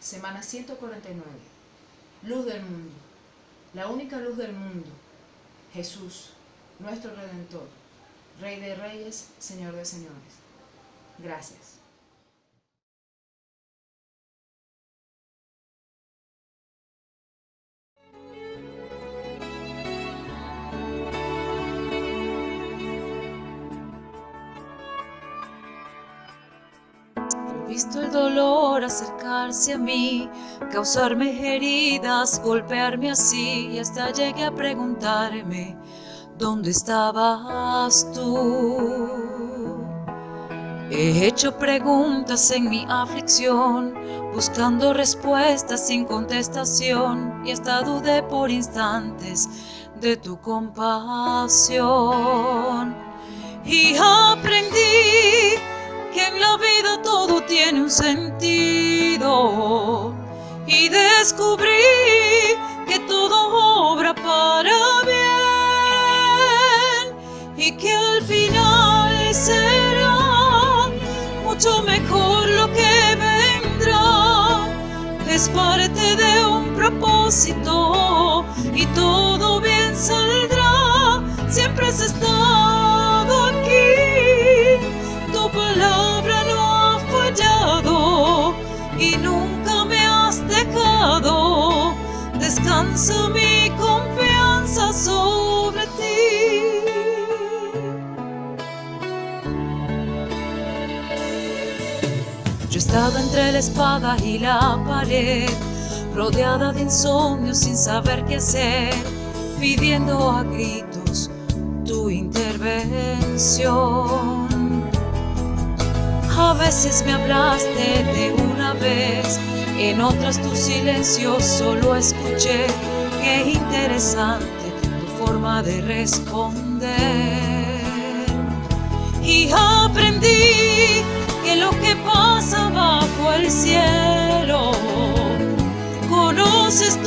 Semana 149. Luz del mundo. La única luz del mundo. Jesús, nuestro Redentor. Rey de Reyes, Señor de Señores. Gracias. Visto el dolor acercarse a mí, causarme heridas, golpearme así, y hasta llegué a preguntarme, ¿dónde estabas tú? He hecho preguntas en mi aflicción, buscando respuestas sin contestación, y hasta dudé por instantes de tu compasión. Y aprendí que en la vida todo descubrí que todo obra para bien y que al final será mucho mejor lo que vendrá. Es parte de un propósito y todo bien saldrá. Siempre has estado Descansa mi confianza sobre ti. Yo estaba entre la espada y la pared, rodeada de insomnio sin saber qué hacer, pidiendo a gritos tu intervención. Veces me hablaste de una vez, en otras tu silencio solo escuché. Qué interesante tu forma de responder. Y aprendí que lo que pasa bajo el cielo, conoces